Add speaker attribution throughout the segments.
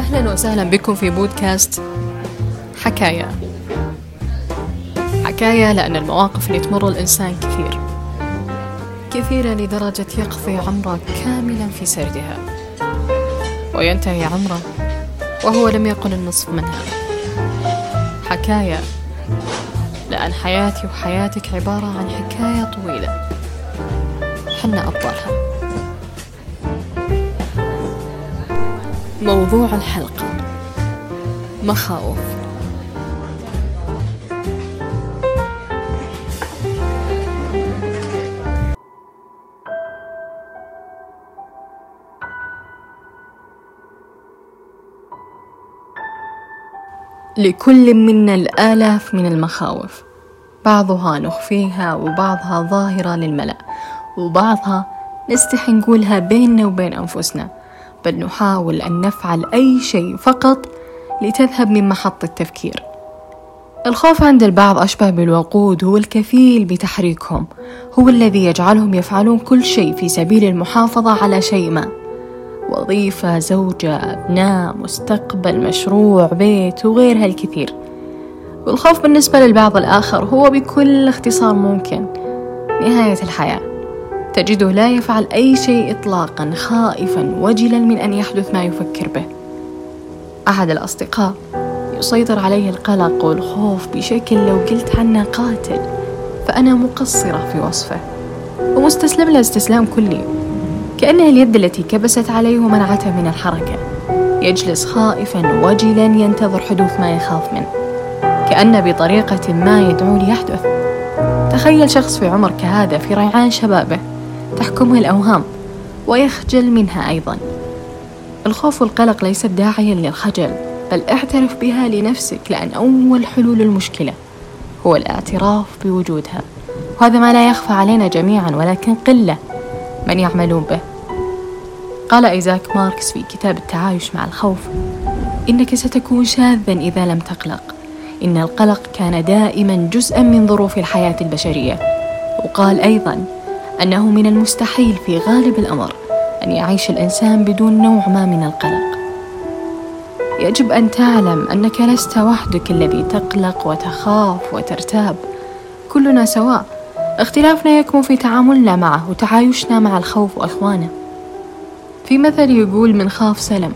Speaker 1: أهلا وسهلا بكم في بودكاست حكاية حكاية لأن المواقف اللي تمر الإنسان كثير. كثيرة لدرجة يقضي عمره كاملا في سردها. وينتهي عمره وهو لم يقل النصف منها. حكاية لأن حياتي وحياتك عبارة عن حكاية طويلة. حنا أبطالها. موضوع الحلقة. مخاوف. لكل منا الآلاف من المخاوف. بعضها نخفيها وبعضها ظاهرة للملأ وبعضها نستحي نقولها بيننا وبين أنفسنا. بل نحاول أن نفعل أي شيء فقط لتذهب من محط التفكير. الخوف عند البعض أشبه بالوقود هو الكفيل بتحريكهم. هو الذي يجعلهم يفعلون كل شيء في سبيل المحافظة على شيء ما. وظيفة زوجة أبناء مستقبل مشروع بيت وغيرها الكثير والخوف بالنسبة للبعض الآخر هو بكل اختصار ممكن. نهاية الحياة. تجده لا يفعل أي شيء إطلاقا خائفا وجلا من أن يحدث ما يفكر به. أحد الأصدقاء يسيطر عليه القلق والخوف بشكل لو قلت عنه قاتل فأنا مقصرة في وصفه. ومستسلم له استسلام كلي. كأنها اليد التي كبست عليه ومنعته من الحركة. يجلس خائفا وجلا ينتظر حدوث ما يخاف منه. كأن بطريقة ما يدعو ليحدث. تخيل شخص في عمر كهذا في ريعان شبابه. تحكمه الأوهام ويخجل منها أيضا. الخوف والقلق ليست داعيا للخجل بل اعترف بها لنفسك لأن أول حلول المشكلة هو الاعتراف بوجودها. وهذا ما لا يخفى علينا جميعا ولكن قلة من يعملون به. قال إيزاك ماركس في كتاب التعايش مع الخوف إنك ستكون شاذا إذا لم تقلق. إن القلق كان دائما جزءا من ظروف الحياة البشرية. وقال أيضا أنه من المستحيل في غالب الأمر أن يعيش الإنسان بدون نوع ما من القلق. يجب أن تعلم أنك لست وحدك الذي تقلق وتخاف وترتاب. كلنا سواء. اختلافنا يكمن في تعاملنا معه وتعايشنا مع الخوف وأخوانه. في مثل يقول من خاف سلم.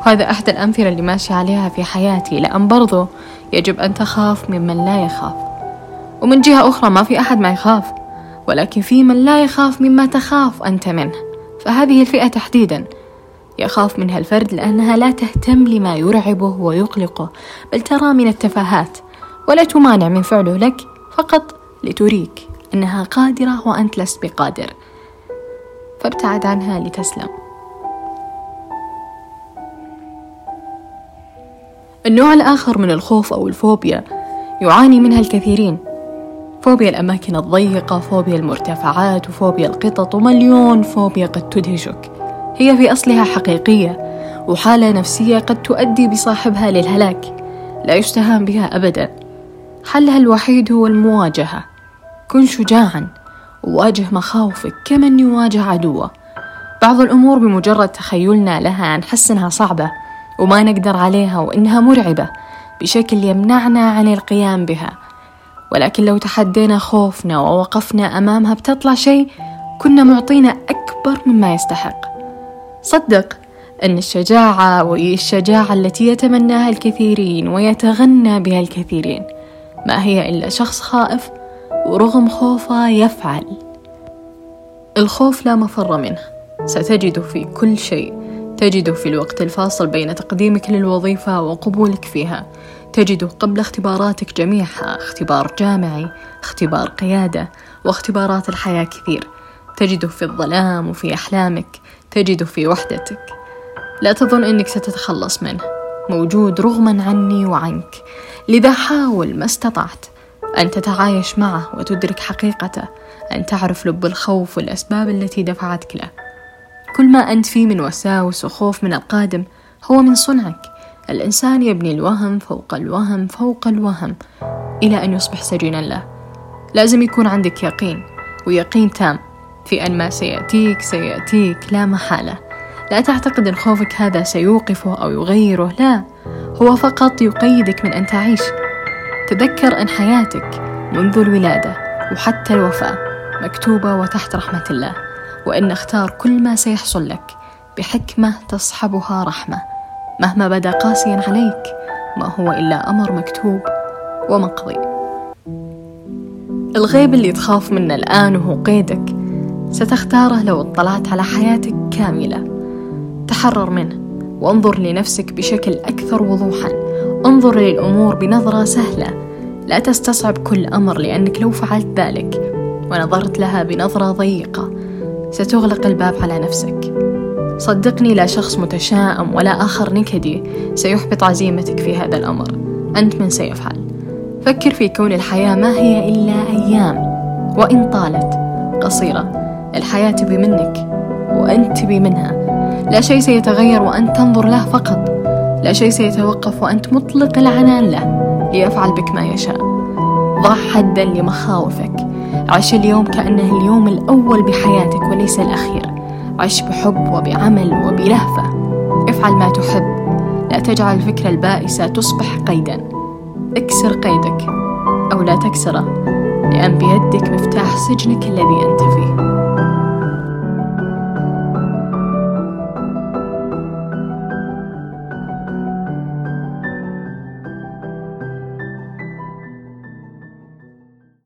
Speaker 1: وهذا أحد الأمثلة اللي ماشي عليها في حياتي لأن برضو يجب أن تخاف ممن لا يخاف. ومن جهة أخرى ما في أحد ما يخاف. ولكن في من لا يخاف مما تخاف أنت منه. فهذه الفئة تحديدا. يخاف منها الفرد لأنها لا تهتم لما يرعبه ويقلقه بل ترى من التفاهات. ولا تمانع من فعله لك فقط لتريك أنها قادرة وأنت لست بقادر. فابتعد عنها لتسلم. النوع الآخر من الخوف أو الفوبيا يعاني منها الكثيرين. فوبيا الأماكن الضيقة فوبيا المرتفعات وفوبيا القطط ومليون فوبيا قد تدهشك. هي في أصلها حقيقية وحالة نفسية قد تؤدي بصاحبها للهلاك. لا يستهان بها أبدا. حلها الوحيد هو المواجهة. كن شجاعا. وواجه مخاوفك كمن يواجه عدوه. بعض الأمور بمجرد تخيلنا لها نحس إنها صعبة وما نقدر عليها وإنها مرعبة بشكل يمنعنا عن القيام بها. ولكن لو تحدينا خوفنا ووقفنا أمامها بتطلع شيء كنا معطينا أكبر مما يستحق. صدق أن الشجاعة وهي الشجاعة التي يتمناها الكثيرين ويتغنى بها الكثيرين. ما هي إلا شخص خائف ورغم خوفه يفعل. الخوف لا مفر منه. ستجده في كل شيء تجده في الوقت الفاصل بين تقديمك للوظيفة وقبولك فيها. تجده قبل اختباراتك جميعها اختبار جامعي اختبار قيادة واختبارات الحياة كثير. تجده في الظلام وفي أحلامك تجده في وحدتك. لا تظن أنك ستتخلص منه. موجود رغما عني وعنك. لذا حاول ما استطعت. أن تتعايش معه وتدرك حقيقته. أن تعرف لب الخوف والأسباب التي دفعتك له. كل ما أنت فيه من وساوس وخوف من القادم هو من صنعك. الإنسان يبني الوهم فوق الوهم فوق الوهم إلى أن يصبح سجينا له. لازم يكون عندك يقين ويقين تام. في أن ما سيأتيك سيأتيك لا محالة. لا تعتقد أن خوفك هذا سيوقفه أو يغيره لا. هو فقط يقيدك من أن تعيش. تذكر أن حياتك منذ الولادة وحتى الوفاة مكتوبة وتحت رحمة الله. وأن اختار كل ما سيحصل لك بحكمة تصحبها رحمة. مهما بدا قاسيا عليك ما هو إلا أمر مكتوب ومقضي. الغيب اللي تخاف منه الآن وهو قيدك ستختاره لو اطلعت على حياتك كاملة. تحرر منه وانظر لنفسك بشكل أكثر وضوحا. انظر للأمور بنظرة سهلة. لا تستصعب كل أمر لأنك لو فعلت ذلك ونظرت لها بنظرة ضيقة. ستغلق الباب على نفسك. صدقني لا شخص متشائم ولا آخر نكدي سيحبط عزيمتك في هذا الأمر. أنت من سيفعل. فكر في كون الحياة ما هي إلا أيام. وإن طالت قصيرة. الحياة تبي منك وأنت تبي منها لا شيء سيتغير وأنت تنظر له فقط. لا شيء سيتوقف وأنت مطلق العنان له ليفعل بك ما يشاء. ضع حدا لمخاوفك. عش اليوم كأنه اليوم الأول بحياتك وليس الأخير. عش بحب وبعمل وبلهفة. افعل ما تحب. لا تجعل الفكرة البائسة تصبح قيدا. اكسر قيدك أو لا تكسره. لأن بيدك مفتاح سجنك الذي أنت فيه.